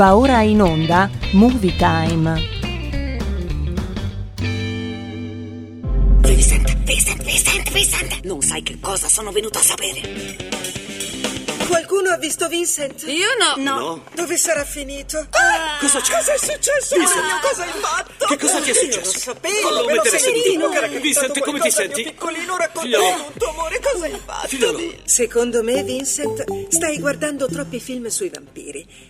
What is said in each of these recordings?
Va ora in onda Movie Time. Vincent, Vincent, Vincent, Vincent! Non sai che cosa sono venuto a sapere. Qualcuno ha visto Vincent? Io no. No. Dove sarà finito? Ah, Cosa c'è? Cosa è successo? Vincent. Cosa hai fatto? Che cosa ti è Io successo? Lo sapevo, Fallo me lo mettere capitato Vincent, come ti senti? piccolino, raccontami Figliolo. tutto, amore, cosa hai fatto? Figliolo. Secondo me, Vincent, stai guardando troppi film sui vampiri.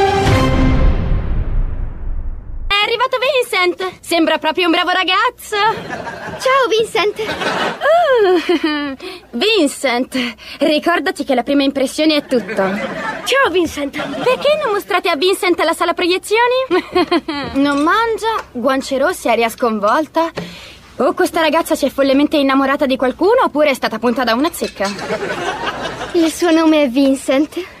Arrivato Vincent! Sembra proprio un bravo ragazzo! Ciao Vincent! Uh, Vincent, ricordati che la prima impressione è tutto. Ciao Vincent! Perché non mostrate a Vincent la sala proiezioni? non mangia, guance rosse, aria sconvolta. O questa ragazza si è follemente innamorata di qualcuno oppure è stata punta da una zecca. Il suo nome è Vincent.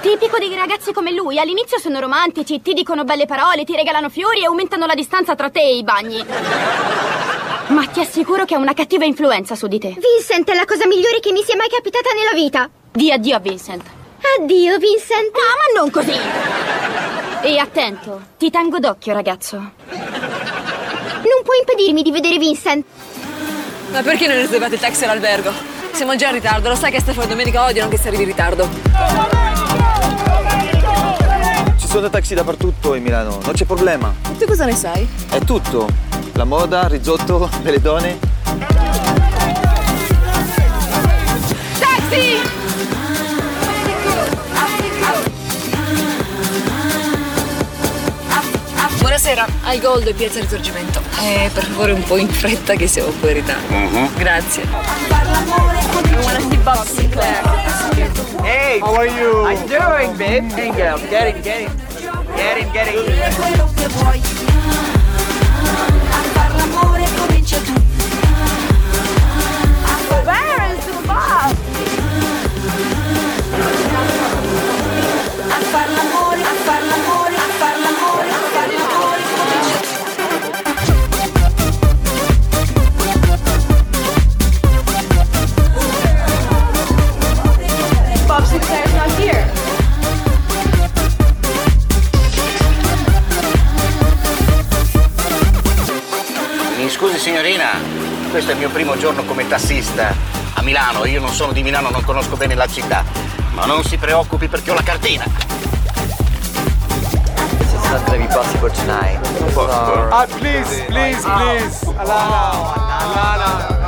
Tipico dei ragazzi come lui. All'inizio sono romantici, ti dicono belle parole, ti regalano fiori e aumentano la distanza tra te e i bagni. Ma ti assicuro che ha una cattiva influenza su di te. Vincent è la cosa migliore che mi sia mai capitata nella vita. Di addio a Vincent. Addio, Vincent. Ah, ma non così. E attento, ti tengo d'occhio, ragazzo. Non puoi impedirmi di vedere Vincent. Ma perché non riservate il taxi all'albergo? Siamo già in ritardo, lo sai che Stefano e Domenica odiano che si arrivi in ritardo. Ci sono taxi dappertutto in Milano, non c'è problema. Tu cosa ne sai? È tutto. La moda, risotto, delle donne. Taxi! Buonasera, al Gold e Piazza Risorgimento. Eh, per favore un po' in fretta che siamo un po' in ritardo. Grazie. I wanna see Bob Sinclair. Hey! How are you? I'm doing, babe. Hey, girl, get it, get it. Get it, get it. Scusi signorina, questo è il mio primo giorno come tassista a Milano. Io non sono di Milano, non conosco bene la città. Ma non si preoccupi perché ho la cartina. It's not gonna be possible tonight. Ah, please, please, please. Alana, Alana. A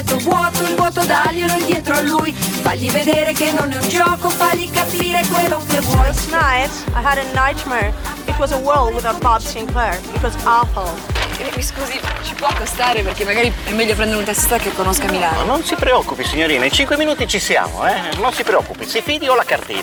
letto vuoto, il vuoto daglielo indietro a lui. Fagli vedere che non è un gioco, fagli capire quello che vuoi. Last night, I had a nightmare. It was a world without Bob Sinclair. It was awful. Eh, Mi scusi, ci può costare perché magari è meglio prendere un tassista che conosca Ma Milano. non si preoccupi signorina, in cinque minuti ci siamo, eh? Non si preoccupi, si fidi ho la cartina.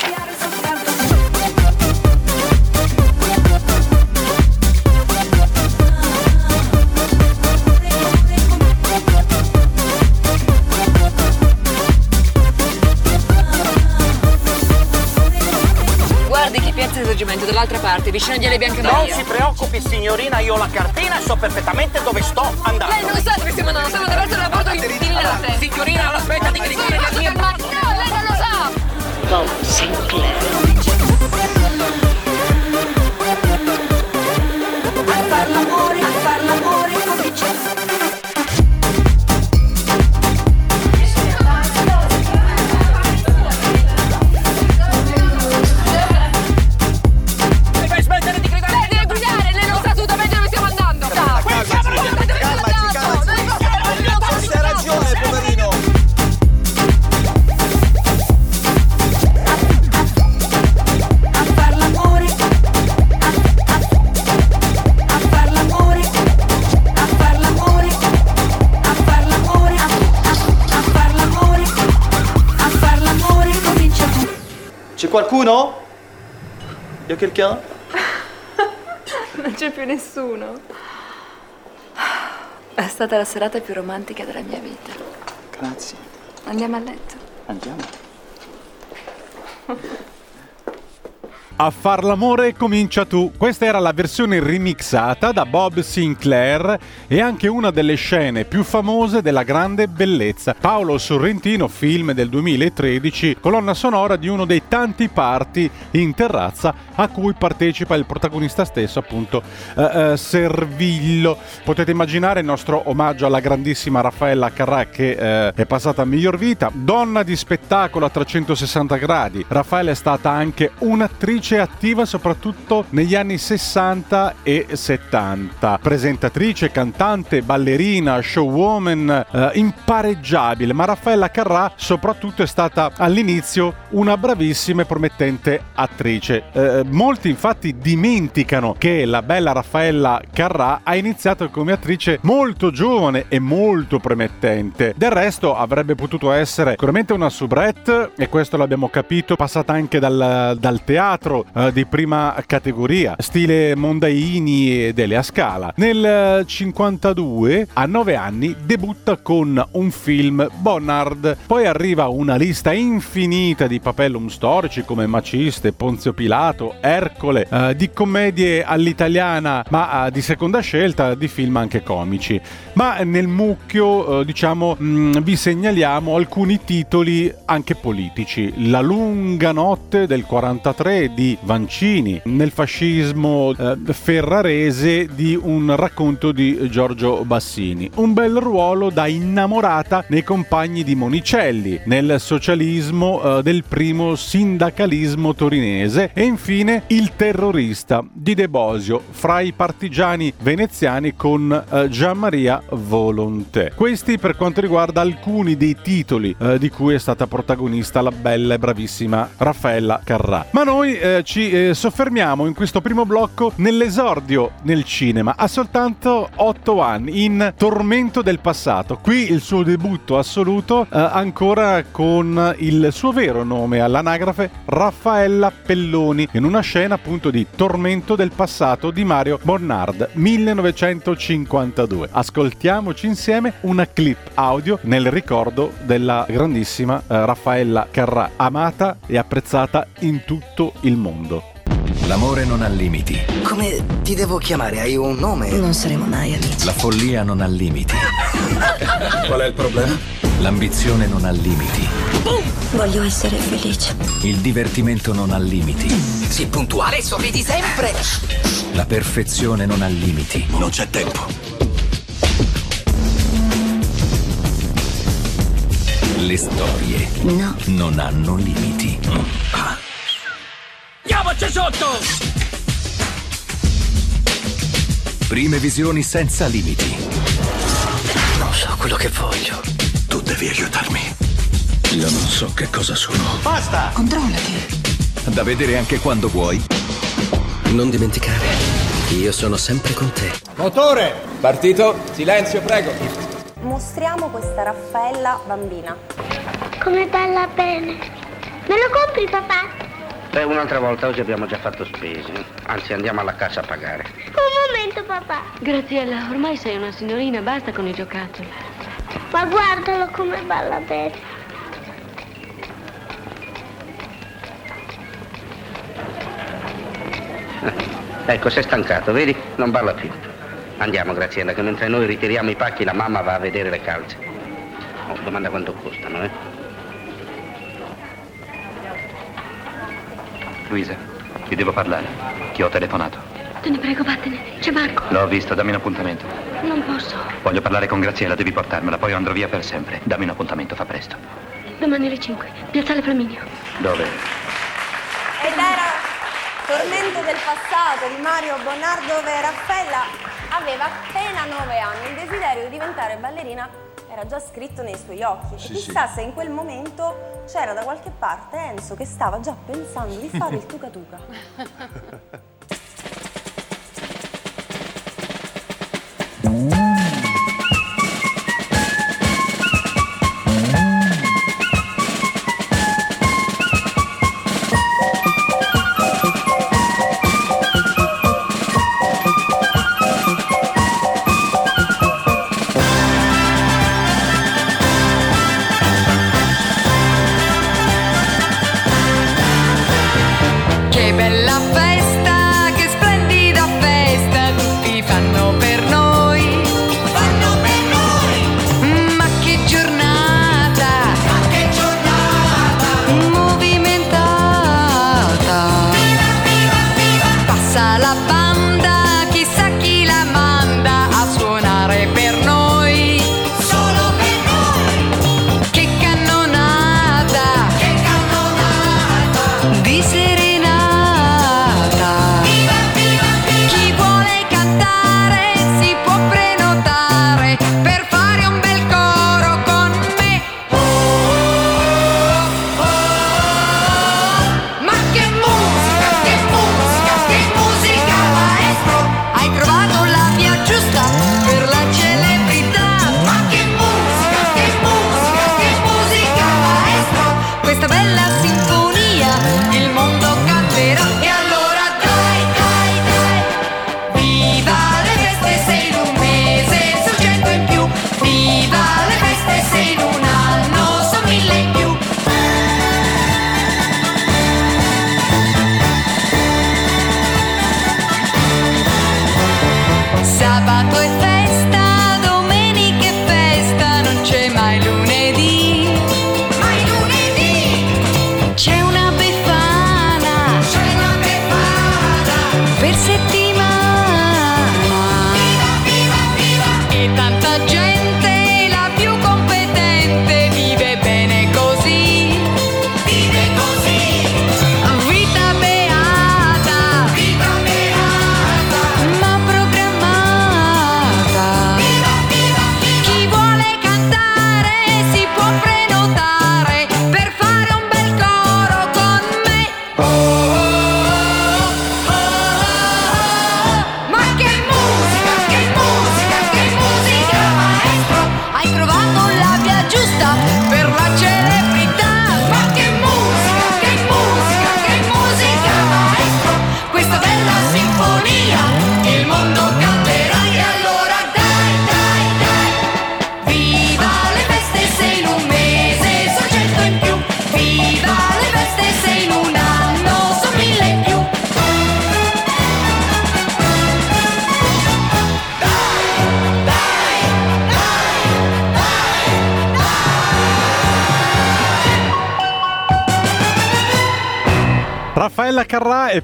Risorgimento dall'altra parte, vicino agli Ale Bianche Non Maria. si preoccupi signorina, io ho la cartina e so perfettamente dove sto andando. Lei non sa dove stiamo andando, stiamo davanti all'aeroporto di, di Milano. Signorina, aspetta di gridare la mia no, lei non lo sa! Bob Sinclair. Qualcuno? A quelqu'un? Non c'è più nessuno. È stata la serata più romantica della mia vita. Grazie. Andiamo a letto. Andiamo. A far l'amore comincia tu. Questa era la versione remixata da Bob Sinclair e anche una delle scene più famose della grande bellezza. Paolo Sorrentino, film del 2013, colonna sonora di uno dei tanti party in terrazza a cui partecipa il protagonista stesso, appunto eh, eh, Servillo. Potete immaginare il nostro omaggio alla grandissima Raffaella Carrà che eh, è passata a miglior vita. Donna di spettacolo a 360 gradi. Raffaella è stata anche un'attrice attiva soprattutto negli anni 60 e 70. Presentatrice, cantante, ballerina, showwoman, eh, impareggiabile, ma Raffaella Carrà soprattutto è stata all'inizio una bravissima e promettente attrice. Eh, molti infatti dimenticano che la bella Raffaella Carrà ha iniziato come attrice molto giovane e molto promettente. Del resto avrebbe potuto essere sicuramente una soubrette e questo l'abbiamo capito, passata anche dal, dal teatro eh, di prima categoria, stile Mondaini e Delia Scala. Nel 52, a 9 anni, debutta con un film Bonnard. Poi arriva una lista infinita di papellum storici come Maciste, Ponzio Pilato, Ercole, eh, di commedie all'italiana, ma eh, di seconda scelta, di film anche comici. Ma nel mucchio, eh, diciamo, mh, vi segnaliamo alcuni titoli anche politici. La lunga notte del 43 di Vancini, nel fascismo eh, ferrarese di un racconto di Giorgio Bassini. Un bel ruolo da innamorata nei compagni di Monicelli, nel socialismo eh, del primo sindacalismo torinese e infine Il terrorista di De Bosio fra i partigiani veneziani con eh, Gian Maria Volonté. Questi per quanto riguarda alcuni dei titoli eh, di cui è stata protagonista la bella e bravissima Raffaella Carrà. Ma noi eh, ci eh, soffermiamo in questo primo blocco nell'esordio nel cinema a soltanto 8 anni in Tormento del passato. Qui il suo debutto assoluto eh, ancora con il suo vero nome all'anagrafe Raffaella Pelloni in una scena appunto di Tormento del passato di Mario Bonnard 1952. Ascoltiamoci insieme una clip audio nel ricordo della grandissima eh, Raffaella Carrà, amata e apprezzata in tutto il mondo. L'amore non ha limiti. Come ti devo chiamare? Hai un nome? Non saremo mai amici. La follia non ha limiti. Qual è il problema? L'ambizione non ha limiti. Voglio essere felice. Il divertimento non ha limiti. Sii puntuale e sorridi sempre. La perfezione non ha limiti. Non c'è tempo. Le storie No. non hanno limiti. Andiamoci sotto! Prime visioni senza limiti. Non so quello che voglio. Tu devi aiutarmi. Io non so che cosa sono. Basta! Controllati. Da vedere anche quando vuoi. Non dimenticare, io sono sempre con te. Motore! Partito. Silenzio, prego. Mostriamo questa Raffaella bambina. Come balla bene. Me lo compri, papà? Beh, un'altra volta, oggi abbiamo già fatto spese. Anzi, andiamo alla cassa a pagare. Un momento, papà. Graziella, ormai sei una signorina, basta con i giocattoli. Ma guardalo come balla bene. Ecco, sei stancato, vedi? Non balla più. Andiamo, Graziella, che mentre noi ritiriamo i pacchi la mamma va a vedere le calze. Oh, domanda quanto costano, eh? Luisa, ti devo parlare. Ti ho telefonato. Te ne prego, vattene. C'è Marco. L'ho visto, dammi un appuntamento. Non posso. Voglio parlare con Graziella, devi portarmela, poi andrò via per sempre. Dammi un appuntamento, fa presto. Domani alle 5. Piazzale Flaminio. Dove? Ed era Tormento del passato di Mario Bonnard dove Raffaella aveva appena 9 anni. Il desiderio di diventare ballerina era già scritto nei suoi occhi. Sì, e chissà se in quel momento c'era da qualche parte Enzo che stava già pensando di fare il tuca tuca.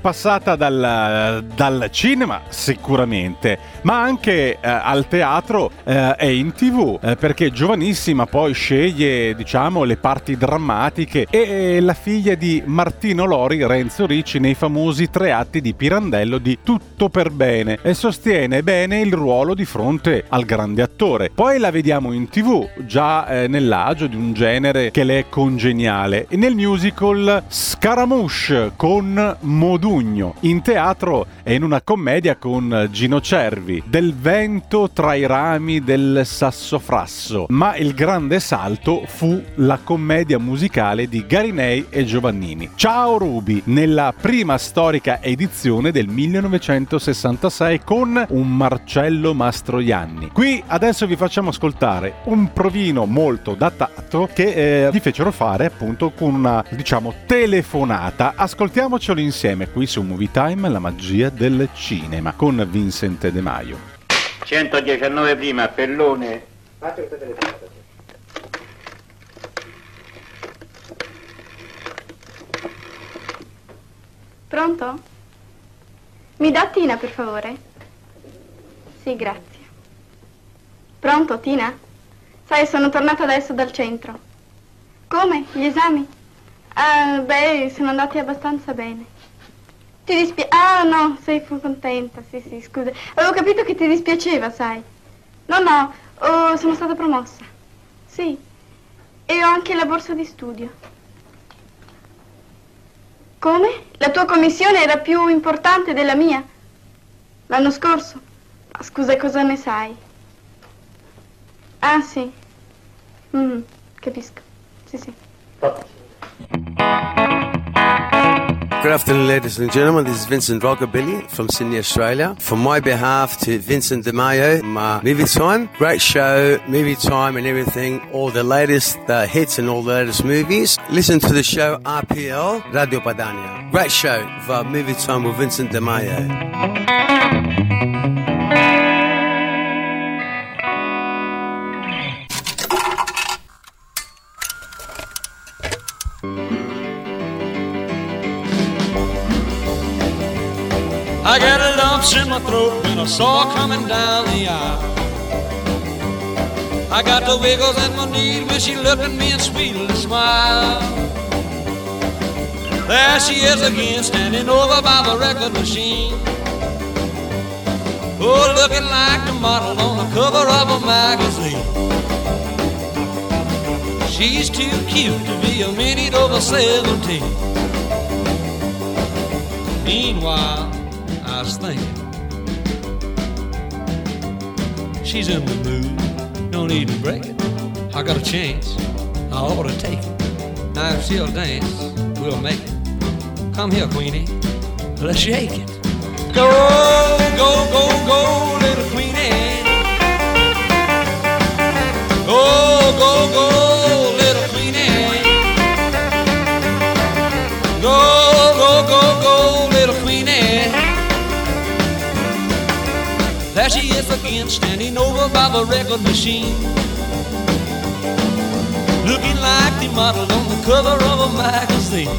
passata dal, dal cinema sicuramente, ma anche eh, al teatro eh, e in tv, eh, perché giovanissima poi sceglie diciamo le parti drammatiche e la figlia di Martino Lori, Renzo Ricci nei famosi tre atti di Pirandello di Tutto per bene e sostiene bene il ruolo di fronte al grande attore. Poi la vediamo in tv, già eh, nell'agio di un genere che le è congeniale, e nel musical Scaramouche con Modugno, in teatro e in una commedia con Gino Cervi, del vento tra i rami del sassofrasso, ma il grande salto fu la commedia musicale di Garinei e Giovannini. Ciao Ruby, nella prima storica edizione del 1966 con un Marcello Mastroianni. Qui adesso vi facciamo ascoltare un provino molto datato che eh, vi fecero fare appunto con una diciamo telefonata. Ascoltiamocelo insieme qui su Movie Time, la magia del cinema con Vincent De Maio. 119 prima, Pellone. Pronto? Mi dà Tina, per favore? Sì, grazie. Pronto, Tina? Sai, sono tornata adesso dal centro. Come? Gli esami? Ah, beh, sono andati abbastanza bene. Ti dispiace? Ah, no, sei contenta, sì, sì, scusa. Avevo capito che ti dispiaceva, sai. No, no, oh, sono stata promossa. Sì. E ho anche la borsa di studio. Come? La tua commissione era più importante della mia? L'anno scorso? Ma scusa, cosa ne sai? Ah, sì. Mm, capisco. Sì, sì. Good afternoon, ladies and gentlemen. This is Vincent Rockabilly from Sydney, Australia. From my behalf to Vincent De Mayo, my movie time, great show, movie time and everything, all the latest uh, hits and all the latest movies. Listen to the show RPL Radio Padania. Great show for movie time with Vincent De in my throat and a saw her coming down the aisle. I got the wiggles in my knees when she looked at me and sweetly smiled. There she is again, standing over by the record machine. Oh, looking like the model on the cover of a magazine. She's too cute to be a minute over 17. Meanwhile, She's in the mood, don't need to break it. I got a chance, I ought to take it. Now if she'll dance, we'll make it. Come here, Queenie, let's shake it. Go, go, go, go, little Queenie. Oh, go, go, go, There she is again, standing over by the record machine. Looking like the model on the cover of a magazine.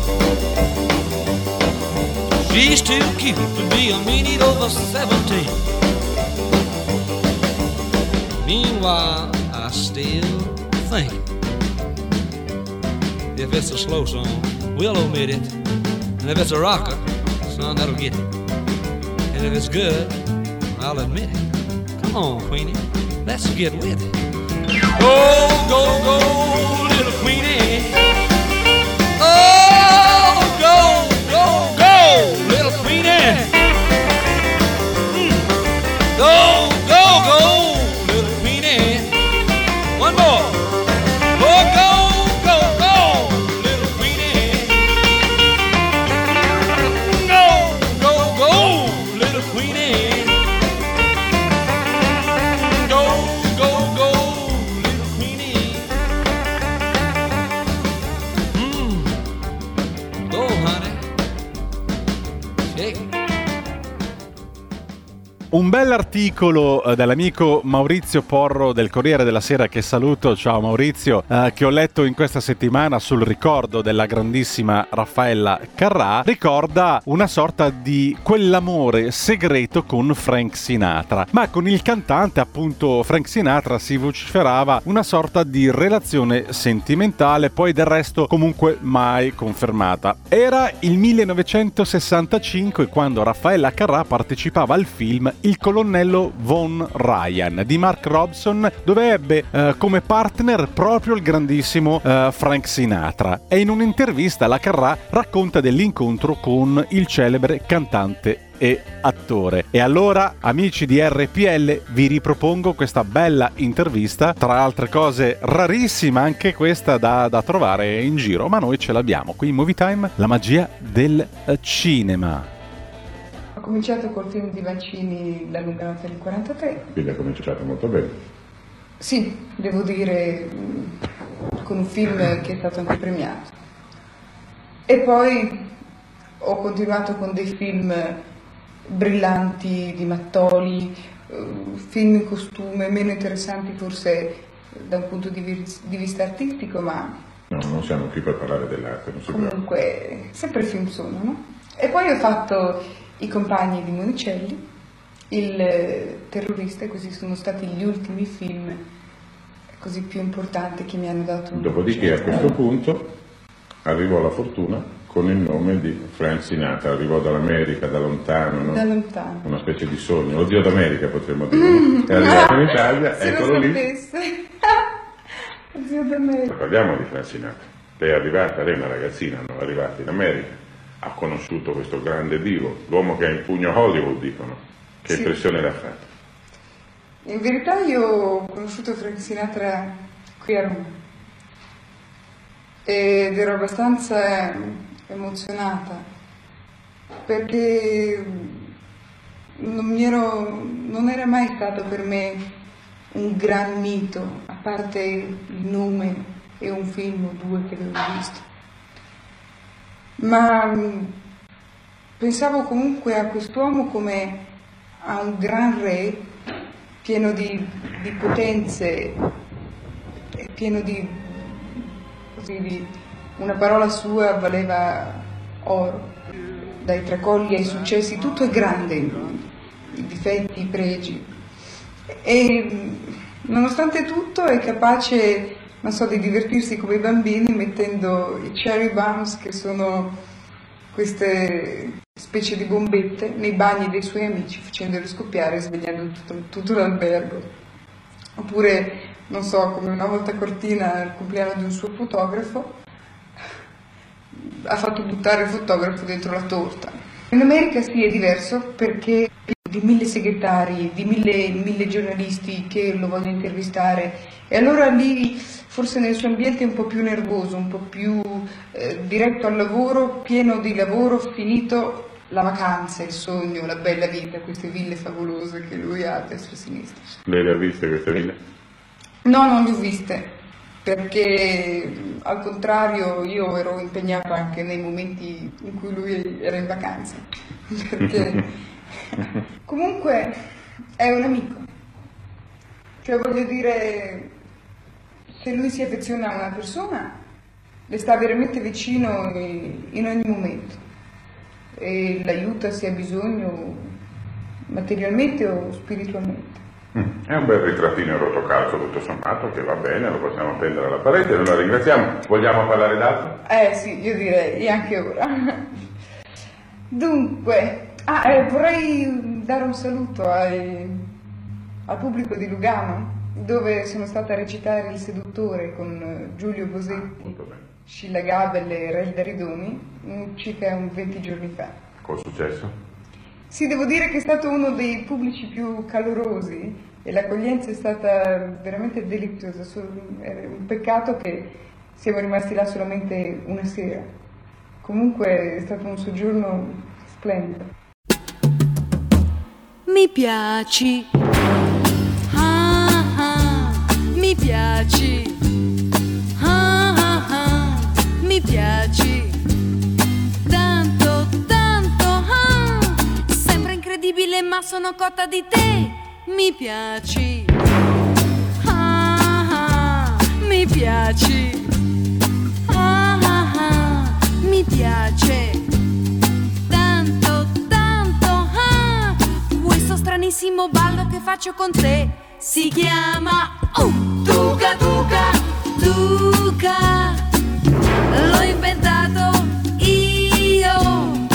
She's too cute to be a minute over 17. Meanwhile, I still think if it's a slow song, we'll omit it. And if it's a rocker, son, that'll get it. And if it's good, I'll admit it. Come on, Queenie, let's get with it. Go, go, go, little Queenie. Un bell'articolo eh, dell'amico Maurizio Porro del Corriere della Sera che saluto, ciao Maurizio, eh, che ho letto in questa settimana sul ricordo della grandissima Raffaella Carrà, ricorda una sorta di quell'amore segreto con Frank Sinatra, ma con il cantante appunto Frank Sinatra si vociferava una sorta di relazione sentimentale, poi del resto comunque mai confermata. Era il 1965 quando Raffaella Carrà partecipava al film Il colonnello Von Ryan di Mark Robson, dove ebbe eh, come partner proprio il grandissimo eh, Frank Sinatra. E in un'intervista la Carrà racconta dell'incontro con il celebre cantante e attore. E allora, amici di RPL, vi ripropongo questa bella intervista, tra altre cose rarissima anche questa da, da trovare in giro, ma noi ce l'abbiamo qui in Movie Time, la magia del eh, cinema. Ho cominciato col film di Vaccini La lunga notte del 43. Quindi ha cominciato molto bene. Sì, devo dire, con un film che è stato anche premiato. E poi ho continuato con dei film brillanti di Mattoli, eh, film in costume, meno interessanti forse da un punto di, vis- di vista artistico, ma No, non siamo qui per parlare dell'arte, non si comunque sempre film sono, no? E poi ho fatto I compagni di Monicelli, Il eh, terrorista, e questi sono stati gli ultimi film così più importanti che mi hanno dato un Dopodiché a questo punto arrivò la fortuna con il nome di Frank Sinatra, arrivò dall'America, da lontano, no? da lontano. una specie di sogno, lo zio d'America potremmo dire, no? è arrivato in Italia, Se lo eccolo lì. Zio d'America. Parliamo di Frank Sinatra. Lei è arrivata, lei è una ragazzina, non è arrivata in America, ha conosciuto questo grande divo, l'uomo che ha in pugno Hollywood, dicono. Che Sì. impressione le ha fatto? In verità io ho conosciuto Frank Sinatra qui a Roma ed ero abbastanza emozionata perché non, mi ero- non era mai stato per me un gran mito, a parte il nome e un film o due che avevo visto. Ma mh, pensavo comunque a quest'uomo come a un gran re pieno di, di potenze, pieno di, di una parola sua valeva oro, dai tracolli ai successi, tutto è grande in lui, i difetti, i pregi. E mh, nonostante tutto è capace, non so, di divertirsi come bambini mettendo i cherry bombs, che sono queste specie di bombette, nei bagni dei suoi amici, facendoli scoppiare e svegliando tutto, tutto l'albergo. Oppure, non so, come una volta Cortina al compleanno di un suo fotografo, ha fatto buttare il fotografo dentro la torta. In America sì è diverso perché di mille segretari, di mille, mille giornalisti che lo vogliono intervistare e allora lì forse nel suo ambiente un po' più nervoso, un po' più eh, diretto al lavoro, pieno di lavoro, finito la vacanza, il sogno, la bella vita, queste ville favolose che lui ha a destra e a sinistra. Lei le ha viste queste ville? No, non le ho viste, perché mh, al contrario io ero impegnata anche nei momenti in cui lui era in vacanza. Perché comunque È un amico. Cioè voglio dire, se lui si affeziona a una persona, le sta veramente vicino in ogni momento e l'aiuta se ha bisogno materialmente o spiritualmente. Mm, È un bel ritrattino in rotocalco tutto sommato che va bene, lo possiamo appendere alla parete, noi la ringraziamo. Vogliamo parlare d'altro? Eh sì, io direi anche ora. Dunque, ah, eh, vorrei dare un saluto ai- al pubblico di Lugano, dove sono stata a recitare Il seduttore con eh, Giulio Bosetti, Scilla Gabel e Relda Ridoni, circa un 20 giorni fa. Col successo? Sì, devo dire che è stato uno dei pubblici più calorosi e l'accoglienza è stata veramente deliziosa. È un peccato che siamo rimasti là solamente una sera. Comunque è stato un soggiorno splendido. Mi piaci. Mi piaci. Ah, ah, ah, mi piaci. Tanto, tanto. Ah, sembra incredibile, ma sono cotta di te. Mi piaci. Ah, ah, mi piaci. Ah, ah, ah, mi piace. Tanto, tanto, ah, questo stranissimo ballo che faccio con te si chiama uh, Tuca Tuca Tuca. L'ho inventato io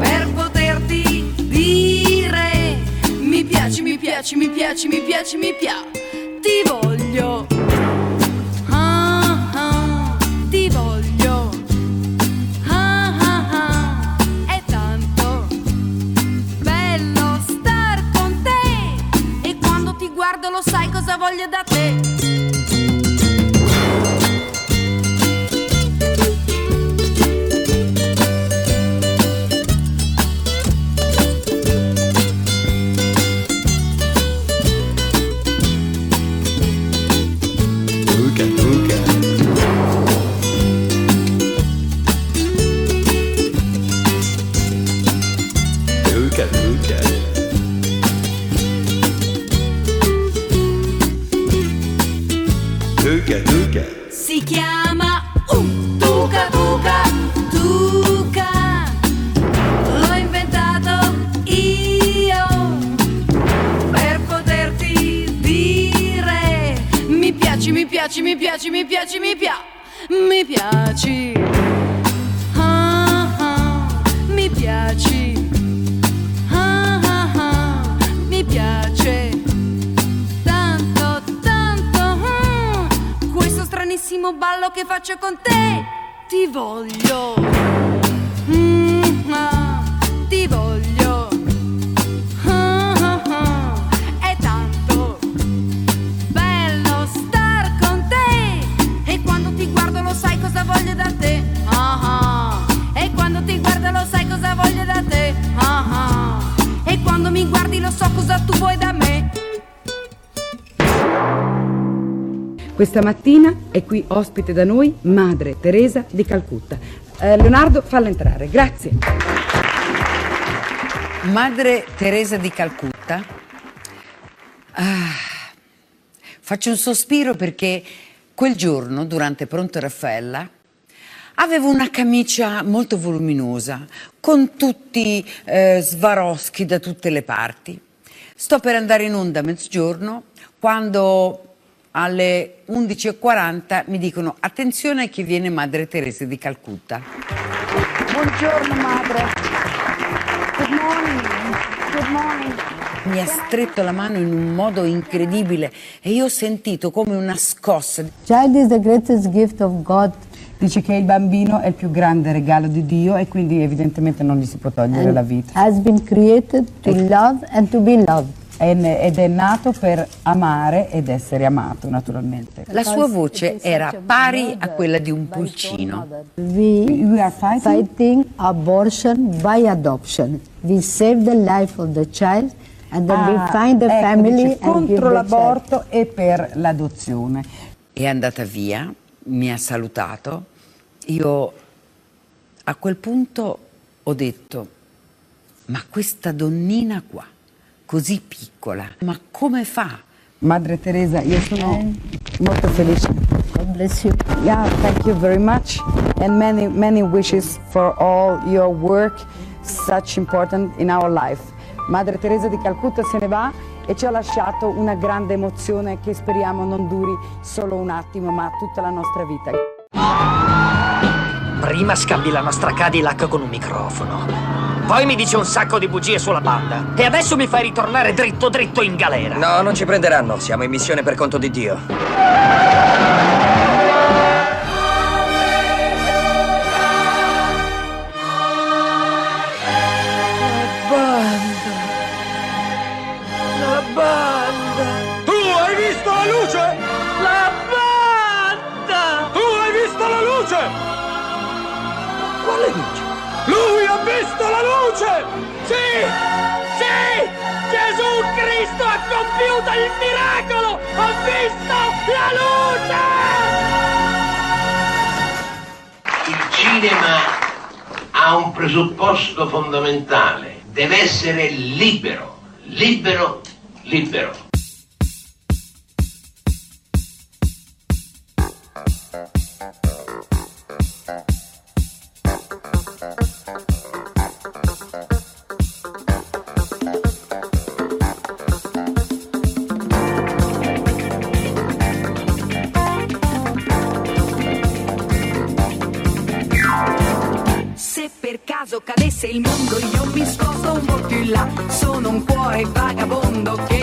per poterti dire mi piaci, mi piaci, mi piaci, mi piaci, mi piaci. Ti voglio. Questa mattina è qui ospite da noi Madre Teresa di Calcutta. Eh, Leonardo, falla entrare, grazie. Madre Teresa di Calcutta. Ah, faccio un sospiro perché quel giorno, durante Pronto Raffaella, avevo una camicia molto voluminosa, con tutti eh, svaroschi da tutte le parti. Sto per andare in onda a mezzogiorno quando alle 11.40 mi dicono attenzione che viene Madre Teresa di Calcutta. Buongiorno madre. Good morning. Good morning. Mi ha stretto la mano in un modo incredibile e io ho sentito come una scossa. Child is the greatest gift of God. Dice che il bambino è il più grande regalo di Dio e quindi evidentemente non gli si può togliere And la vita. has been created to love and to be loved. Ed è nato per amare ed essere amato, naturalmente. La sua voce era pari a quella di un pulcino. We are fighting abortion by adoption. We save the life of the child and then we Ah, find the ecco, family dice, contro l'aborto e per l'adozione. È andata via, mi ha salutato. Io a quel punto ho detto, ma questa donnina qua così piccola. Ma come fa? Madre Teresa, io sono molto felice. God bless you. Yeah, thank you very much. And many, many wishes for all your work, such important in our life. Madre Teresa di Calcutta se ne va e ci ha lasciato una grande emozione che speriamo non duri solo un attimo, ma tutta la nostra vita. Prima scambi la nostra Cadillac con un microfono. Poi mi dice un sacco di bugie sulla banda. E adesso mi fai ritornare dritto dritto in galera. No, non ci prenderanno. Siamo in missione per conto di Dio. banda. La banda. Tu hai visto la luce? La banda. Tu hai visto la luce? Quale luce? Lui visto la luce! Sì! Sì! Gesù Cristo ha compiuto il miracolo! Ha visto la luce! Il cinema ha un presupposto fondamentale, deve essere libero, libero, libero. Il mondo io mi sposto un po' più in là. Sono un cuore vagabondo che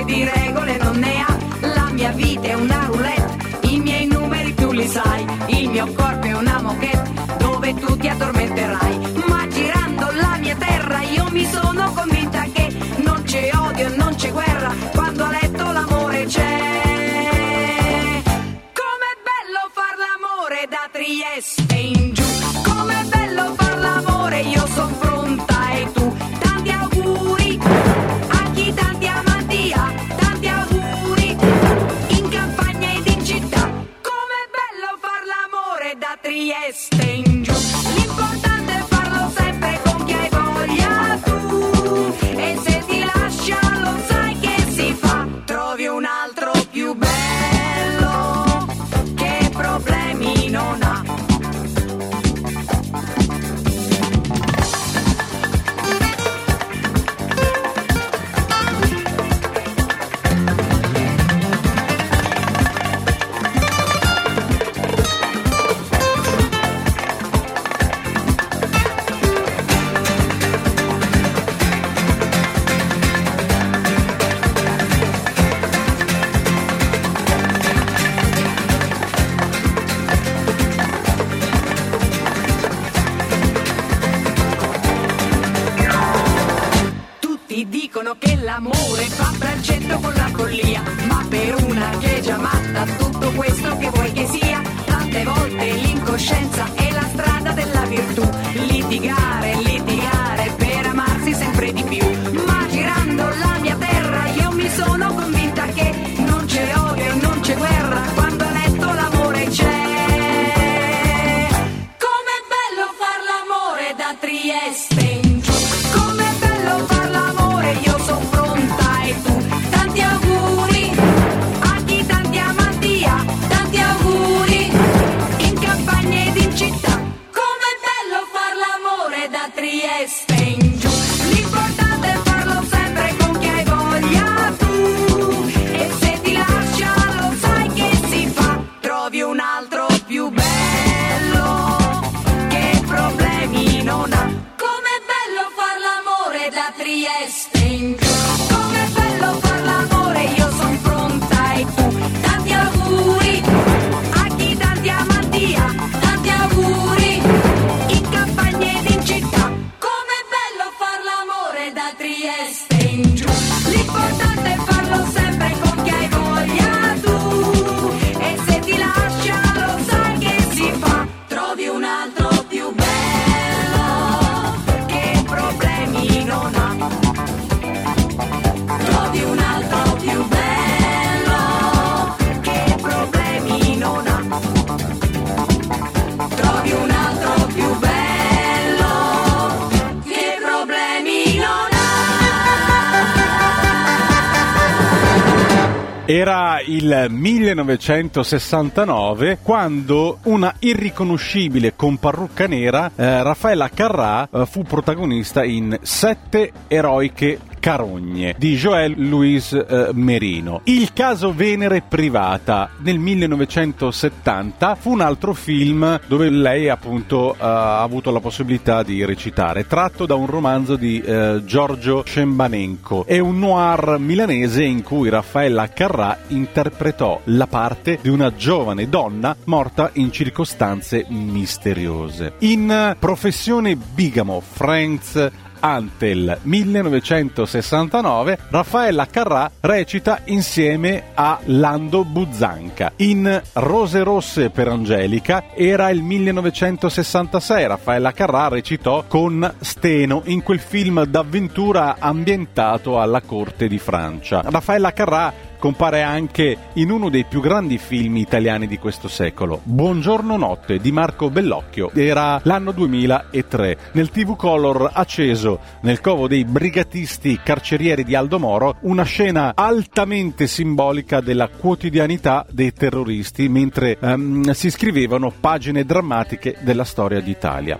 il 1969 quando una irriconoscibile con parrucca nera, eh, Raffaella Carrà, eh, fu protagonista in Sette eroiche Carogne di Joël Louis eh, Merino. Il caso Venere privata nel 1970 fu un altro film dove lei appunto eh, ha avuto la possibilità di recitare, tratto da un romanzo di eh, Giorgio Scembanenko. È un noir milanese in cui Raffaella Carrà interpretò la parte di una giovane donna morta in circostanze misteriose. In Professione Bigamo, Friends Antel 1969, Raffaella Carrà recita insieme a Lando Buzzanca. In Rose Rosse per Angelica era il 1966, Raffaella Carrà recitò con Steno in quel film d'avventura ambientato alla corte di Francia. Raffaella Carrà compare anche in uno dei più grandi film italiani di questo secolo, Buongiorno Notte di Marco Bellocchio. Era l'anno 2003. Nel TV Color acceso nel covo dei brigatisti carcerieri di Aldo Moro una scena altamente simbolica della quotidianità dei terroristi mentre ehm, si scrivevano pagine drammatiche della storia d'Italia.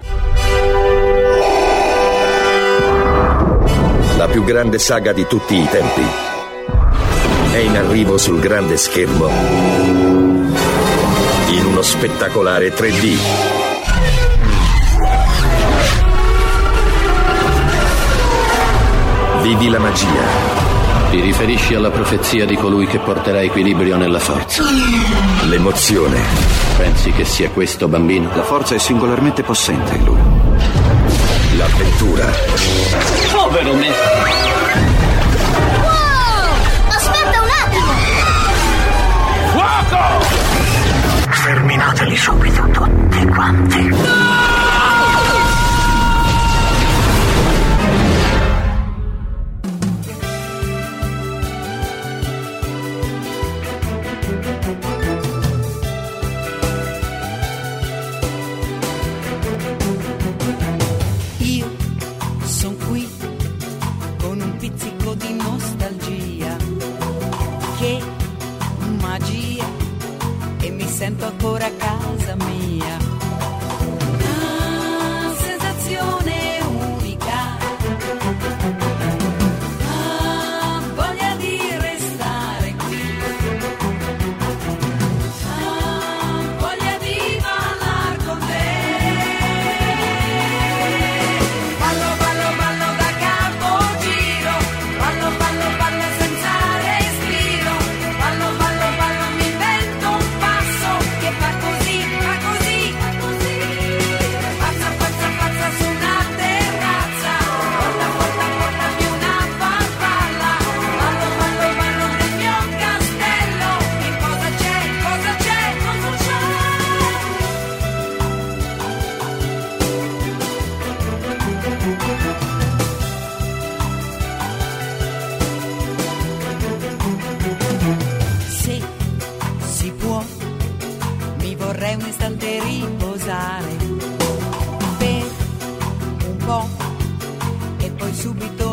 La più grande saga di tutti i tempi è in arrivo sul grande schermo in uno spettacolare 3D. Vivi la magia. Ti riferisci alla profezia di colui che porterà equilibrio nella forza. L'emozione. Pensi che sia questo bambino? La forza è singolarmente possente in lui. L'avventura. Povero me! Sterminateli subito tutti quanti. Io istante riposare. Per un po' e poi subito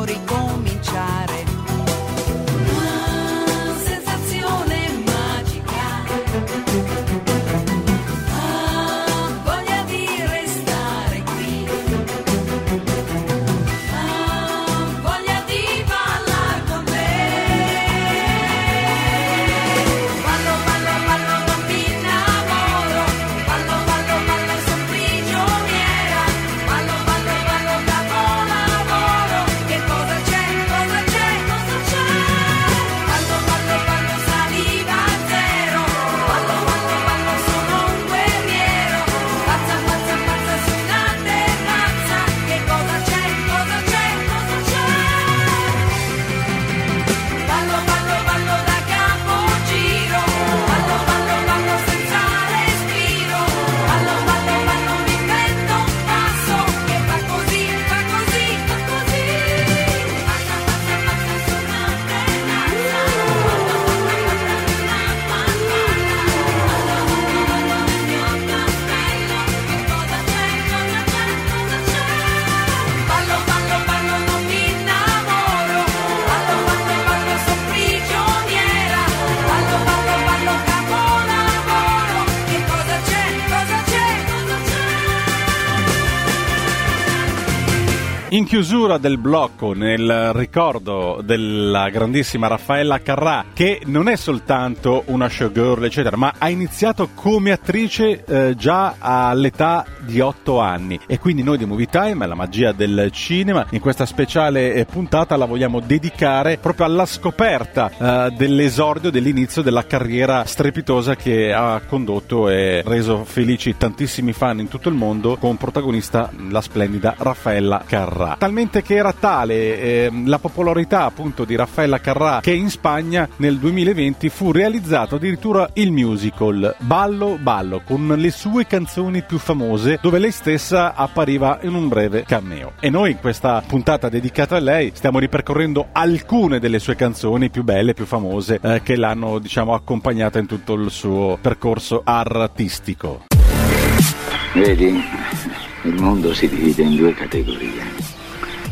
In chiusura del blocco, nel ricordo della grandissima Raffaella Carrà, che non è soltanto una showgirl, eccetera, ma ha iniziato come attrice eh, già all'età di 8 anni. E quindi noi di Movie Time, la magia del cinema, in questa speciale eh, puntata la vogliamo dedicare proprio alla scoperta eh, dell'esordio, dell'inizio della carriera strepitosa che ha condotto e reso felici tantissimi fan in tutto il mondo, con protagonista la splendida Raffaella Carrà. Talmente che era tale eh, la popolarità appunto di Raffaella Carrà che in Spagna nel 2020 fu realizzato addirittura il musical Ballo Ballo con le sue canzoni più famose dove lei stessa appariva in un breve cameo. E noi in questa puntata dedicata a lei stiamo ripercorrendo alcune delle sue canzoni più belle, più famose eh, che l'hanno diciamo accompagnata in tutto il suo percorso artistico. Vedi, il mondo si divide in due categorie.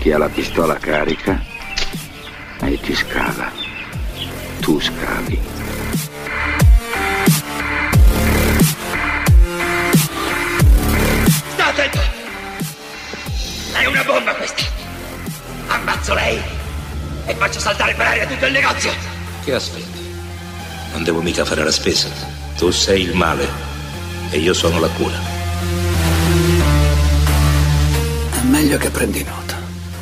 Chi ha la pistola carica e chi scava. Tu scavi. Sta attento! È una bomba questa! Ammazzo lei e faccio saltare per aria tutto il negozio! Che aspetti? Non devo mica fare la spesa. Tu sei il male e io sono la cura. È meglio che prendi nota.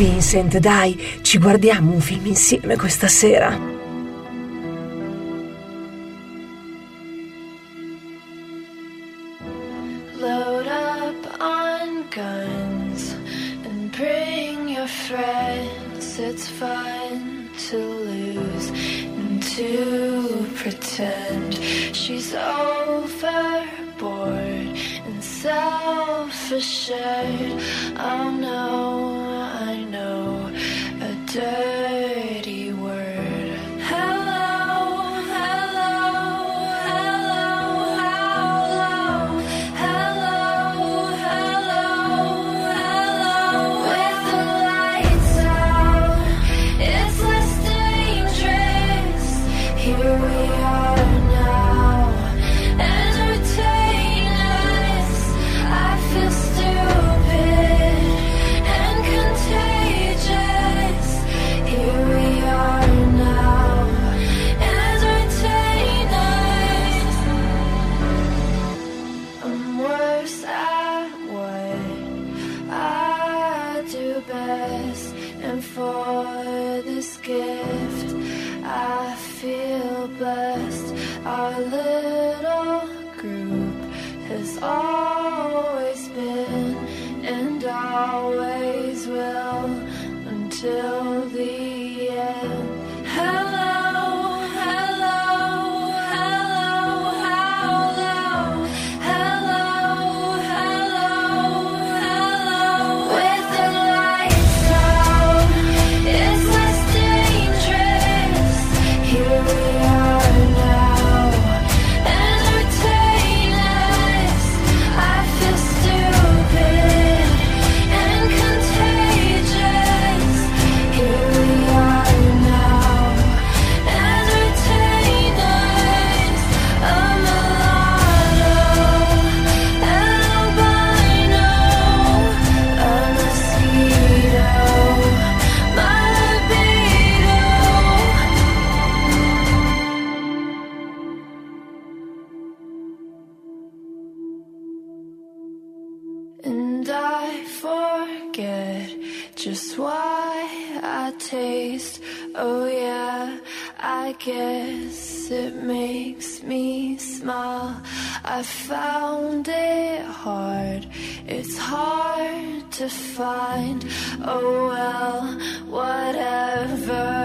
Vincent, dai, ci guardiamo un film insieme questa sera. bus. I found it hard, it's hard to find. Oh, well, whatever,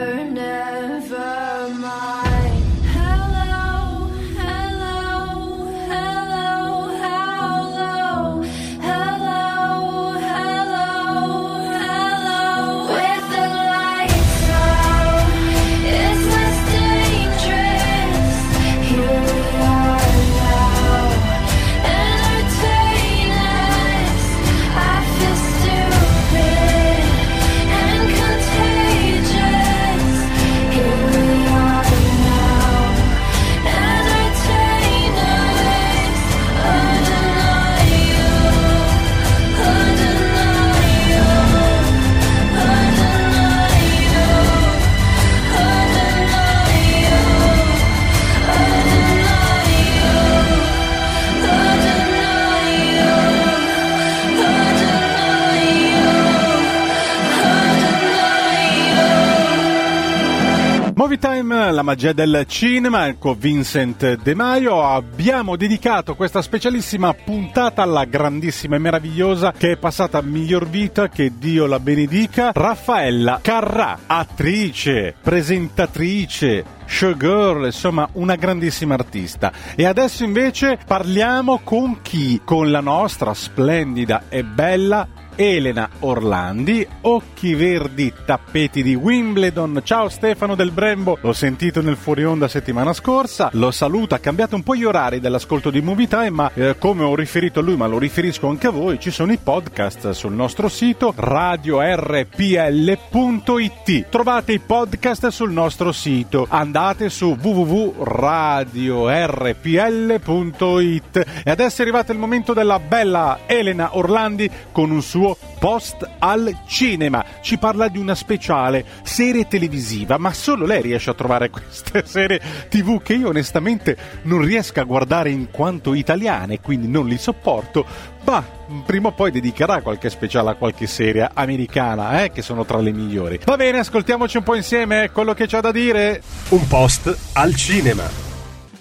magia del cinema, con Vincent De Maio, abbiamo dedicato questa specialissima puntata alla grandissima e meravigliosa che è passata miglior vita, che Dio la benedica, Raffaella Carrà, attrice, presentatrice, showgirl, insomma una grandissima artista. E adesso invece parliamo con chi? Con la nostra splendida e bella Elena Orlandi, occhi verdi, tappeti di Wimbledon. Ciao Stefano del Brembo, l'ho sentito nel fuori onda settimana scorsa, lo saluto, ha cambiato un po' gli orari dell'ascolto di Movie Time, ma eh, come ho riferito a lui, ma lo riferisco anche a voi, ci sono i podcast sul nostro sito radiorpl.it. Trovate i podcast sul nostro sito, andate su www.radiorpl.it. E adesso è arrivato il momento della bella Elena Orlandi con un suo post al cinema. Ci parla di una speciale serie televisiva, ma solo lei riesce a trovare queste serie TV che io onestamente non riesco a guardare in quanto italiane, quindi non li sopporto. Ma prima o poi dedicherà qualche speciale a qualche serie americana, eh, che sono tra le migliori. Va bene, ascoltiamoci un po' insieme quello che c'ha da dire. Un post al cinema.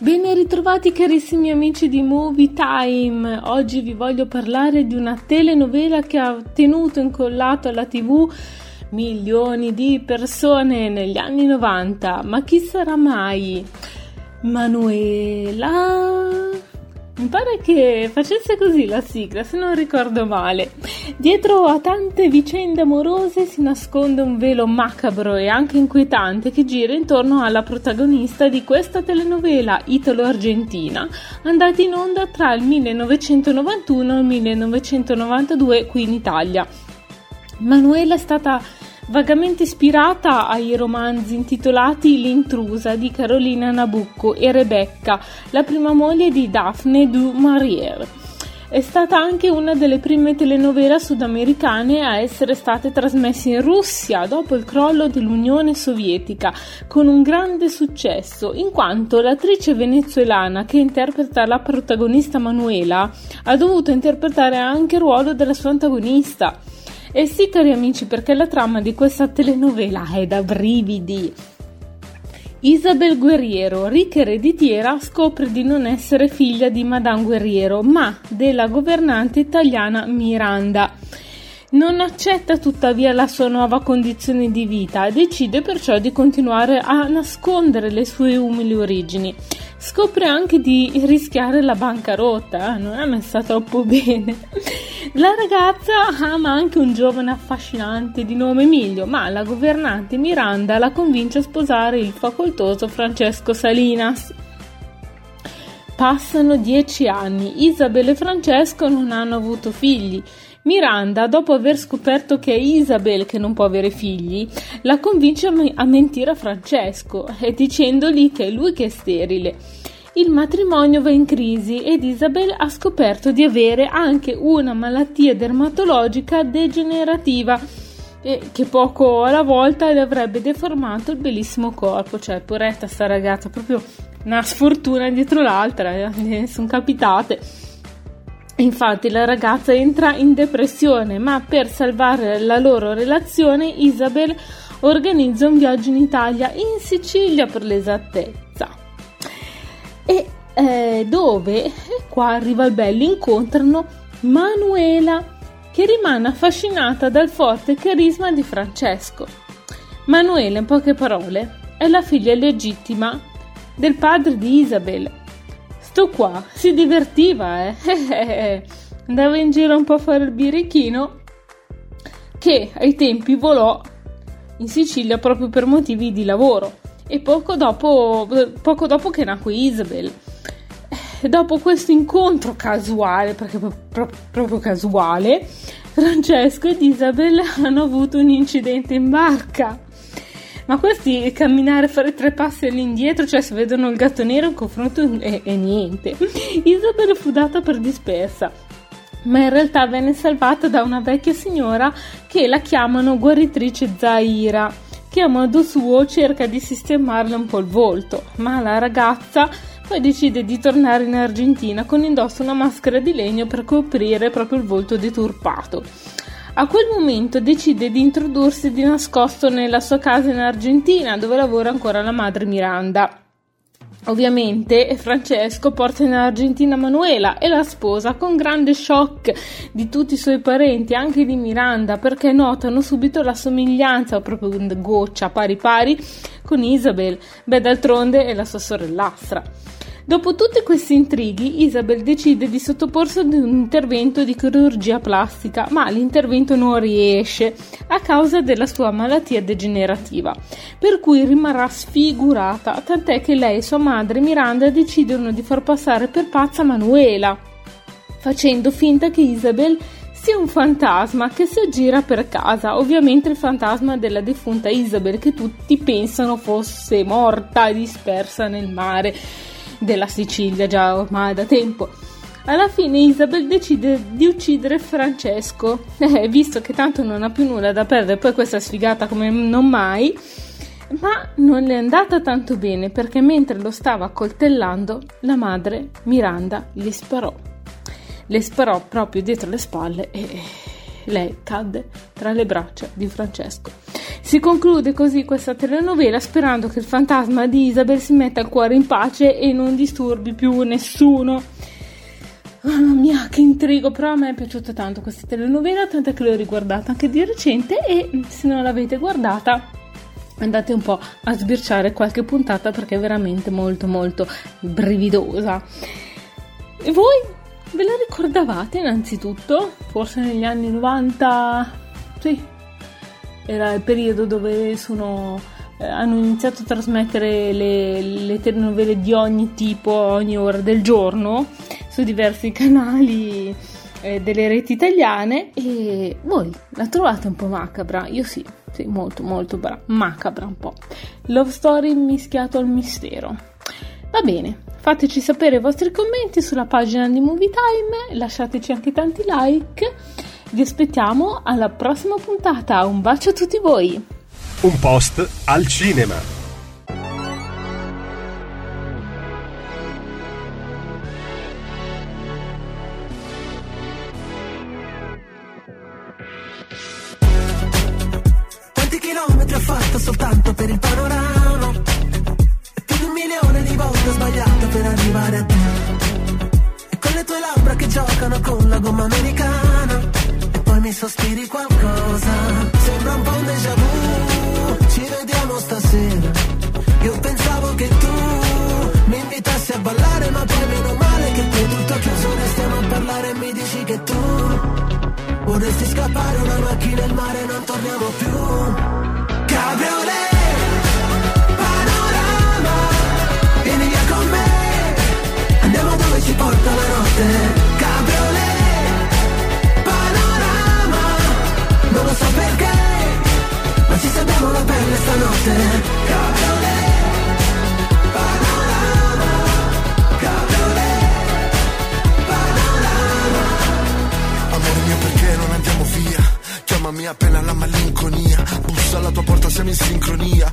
Ben ritrovati carissimi amici di Movie Time. Oggi vi voglio parlare di una telenovela che ha tenuto incollato alla TV milioni di persone negli anni 90. Ma chi sarà mai? Manuela mi pare che facesse così la sigla, se non ricordo male. Dietro a tante vicende amorose si nasconde un velo macabro e anche inquietante che gira intorno alla protagonista di questa telenovela italo-argentina, andata in onda tra il 1991 e il 1992 qui in Italia. Manuela è stata vagamente ispirata ai romanzi intitolati L'intrusa di Carolina Nabucco e Rebecca, la prima moglie di Daphne du Maurier. È stata anche una delle prime telenovela sudamericane a essere state trasmesse in Russia dopo il crollo dell'Unione Sovietica, con un grande successo, in quanto l'attrice venezuelana che interpreta la protagonista Manuela ha dovuto interpretare anche il ruolo della sua antagonista. E sì, cari amici, perché la trama di questa telenovela è da brividi. Isabel Guerriero, ricca ereditiera, scopre di non essere figlia di Madame Guerriero, ma della governante italiana Miranda. Non accetta tuttavia la sua nuova condizione di vita e decide perciò di continuare a nascondere le sue umili origini. Scopre anche di rischiare la bancarotta, eh? non è messa troppo bene. La ragazza ama anche un giovane affascinante di nome Emilio, ma la governante Miranda la convince a sposare il facoltoso Francesco Salinas. Passano dieci anni, Isabel e Francesco non hanno avuto figli. Miranda, dopo aver scoperto che è Isabel che non può avere figli, la convince a, me- a mentire a Francesco e dicendogli che è lui che è sterile. Il matrimonio va in crisi ed Isabel ha scoperto di avere anche una malattia dermatologica degenerativa e che poco alla volta le avrebbe deformato il bellissimo corpo, cioè poretta sta ragazza, proprio una sfortuna dietro l'altra, eh, sono capitate. Infatti la ragazza entra in depressione, ma per salvare la loro relazione Isabel organizza un viaggio in Italia, in Sicilia per l'esattezza. E eh, dove, qua arriva il bello, incontrano Manuela, che rimane affascinata dal forte carisma di Francesco. Manuela, in poche parole, è la figlia legittima del padre di Isabel Sto qua si divertiva, eh. Andava in giro un po' a fare il birichino che ai tempi volò in Sicilia proprio per motivi di lavoro e poco dopo, poco dopo che nacque Isabel. E dopo questo incontro casuale, perché proprio casuale, Francesco ed Isabel hanno avuto un incidente in barca ma questi camminare, fare tre passi all'indietro, cioè se vedono il gatto nero in confronto e, e niente. Isabel fu data per dispersa ma in realtà venne salvata da una vecchia signora che la chiamano guaritrice Zaira, che a modo suo cerca di sistemarle un po' il volto, ma la ragazza poi decide di tornare in Argentina con indosso una maschera di legno per coprire proprio il volto deturpato. A quel momento decide di introdursi di nascosto nella sua casa in Argentina, dove lavora ancora la madre Miranda. Ovviamente Francesco porta in Argentina Manuela e la sposa con grande shock di tutti i suoi parenti, anche di Miranda, perché notano subito la somiglianza, proprio una goccia pari pari, con Isabel. Beh, d'altronde è la sua sorellastra. Dopo tutti questi intrighi, Isabel decide di sottoporsi ad un intervento di chirurgia plastica, ma l'intervento non riesce a causa della sua malattia degenerativa, per cui rimarrà sfigurata, tant'è che lei e sua madre Miranda decidono di far passare per pazza Manuela, facendo finta che Isabel sia un fantasma che si aggira per casa, ovviamente il fantasma della defunta Isabel che tutti pensano fosse morta dispersa nel mare della Sicilia già ormai da tempo. Alla fine Isabel decide di uccidere Francesco, eh, visto che tanto non ha più nulla da perdere, poi questa sfigata come non mai, ma non le è andata tanto bene perché mentre lo stava coltellando la madre Miranda gli sparò. Le sparò proprio dietro le spalle e lei cadde tra le braccia di Francesco. Si conclude così questa telenovela sperando che il fantasma di Isabel si metta il cuore in pace e non disturbi più nessuno. Mamma mia, che intrigo! Però a me è piaciuta tanto questa telenovela, tanto che l'ho riguardata anche di recente e se non l'avete guardata andate un po' a sbirciare qualche puntata perché è veramente molto molto brividosa. E voi ve la ricordavate innanzitutto? Forse negli anni 90? Sì, era il periodo dove sono, eh, hanno iniziato a trasmettere le, le telenovele di ogni tipo, ogni ora del giorno, su diversi canali eh, delle reti italiane e voi la trovate un po' macabra? Io sì, sì, molto molto bra- macabra un po'. Love story mischiato al mistero. Va bene, fateci sapere i vostri commenti sulla pagina di Movie Time, lasciateci anche tanti like. Vi aspettiamo alla prossima puntata. Un bacio a tutti voi. Un post al cinema. Quanti chilometri ho fatto soltanto per il panorama? Labbra che giocano con la gomma americana. E poi mi sospiri qualcosa. Sembra un po' un déjà vu. Ci vediamo stasera. Io pensavo che tu mi invitassi a ballare, ma poi meno male che è tutto chiuso. Restiamo a parlare e mi dici che tu vorresti scappare una macchina al mare, non torniamo più. Cabriolet, notte. Cabriolet, panorama, non lo so perché, ma ci salviamo la pelle stanotte. Cabriolet, panorama, cabriolet, panorama. Amore mio perché non andiamo via Chiamami appena la malinconia Bussa alla tua porta siamo in sincronia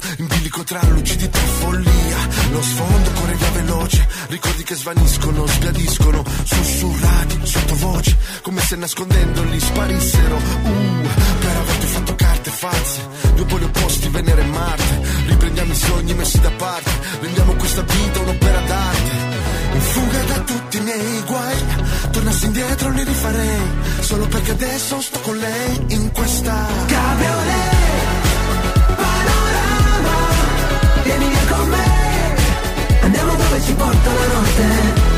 Bilico tra lucidità e follia Lo sfondo corre via veloce Ricordi che svaniscono, sbiadiscono Sussurrati, sottovoce Come se nascondendoli sparissero uh, Per averti fatto carte false Due poli opposti, Venere e Marte Riprendiamo i sogni messi da parte Rendiamo questa vita un'opera d'arte. In fuga da tutti i miei guai Tornassi indietro li rifarei Solo perché adesso sto con lei in questa Cabriolet, ci porta la notte.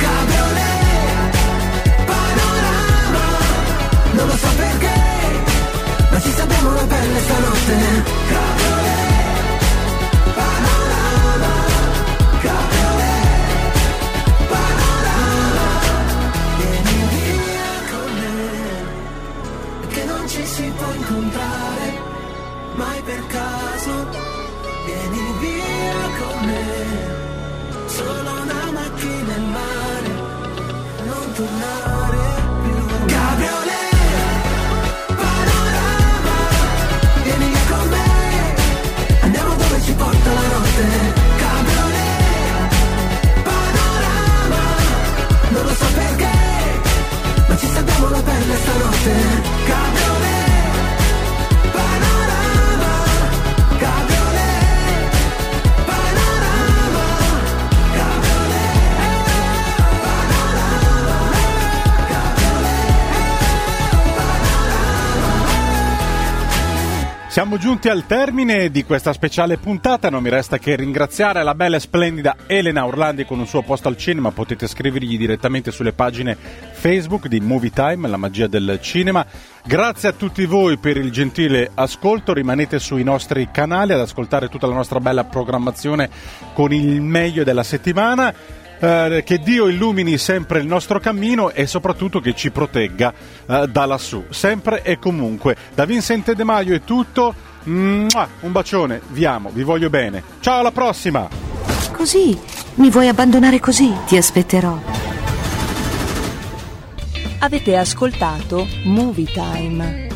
Cabriolet, panorama, non lo so perché, ma ci sappiamo la pelle stanotte. Siamo giunti al termine di questa speciale puntata, non mi resta che ringraziare la bella e splendida Elena Orlandi con un suo posto al cinema, potete scrivergli direttamente sulle pagine Facebook di Movie Time, la magia del cinema. Grazie a tutti voi per il gentile ascolto, rimanete sui nostri canali ad ascoltare tutta la nostra bella programmazione con il meglio della settimana. Eh, che Dio illumini sempre il nostro cammino e soprattutto che ci protegga eh, da lassù, sempre e comunque. Da Vincente De Maio è tutto, Mua, un bacione, vi amo, vi voglio bene. Ciao, alla prossima! Così? Mi vuoi abbandonare così? Ti aspetterò. Avete ascoltato Movie Time.